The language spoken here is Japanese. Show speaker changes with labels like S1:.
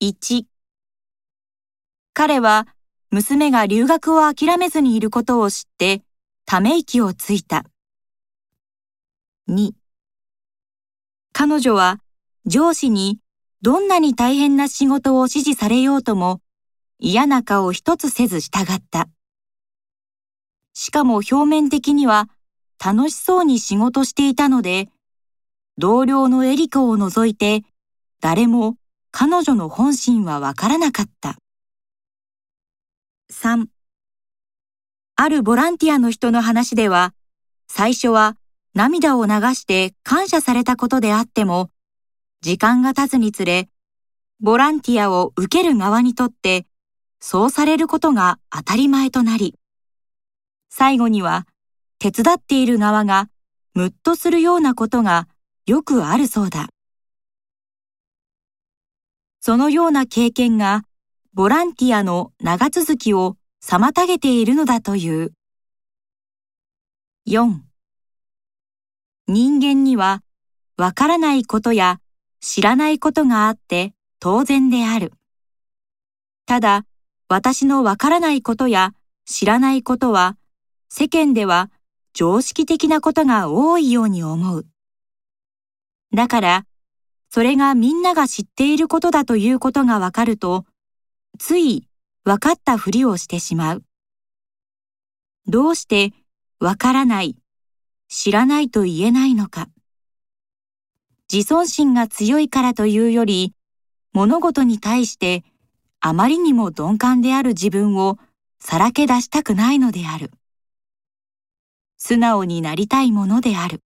S1: 1彼は娘が留学を諦めずにいることを知ってため息をついた。2彼女は上司にどんなに大変な仕事を指示されようとも嫌な顔一つせず従った。しかも表面的には楽しそうに仕事していたので、同僚のエリコを除いて誰も彼女の本心はわからなかった。3あるボランティアの人の話では、最初は涙を流して感謝されたことであっても、時間が経つにつれ、ボランティアを受ける側にとって、そうされることが当たり前となり、最後には、手伝っている側がムッとするようなことがよくあるそうだ。そのような経験が、ボランティアの長続きを妨げているのだという。4人間にはわからないことや知らないことがあって当然である。ただ、私のわからないことや知らないことは世間では常識的なことが多いように思う。だから、それがみんなが知っていることだということがわかると、ついわかったふりをしてしまう。どうしてわからない、知らないと言えないのか。自尊心が強いからというより、物事に対してあまりにも鈍感である自分をさらけ出したくないのである。素直になりたいものである。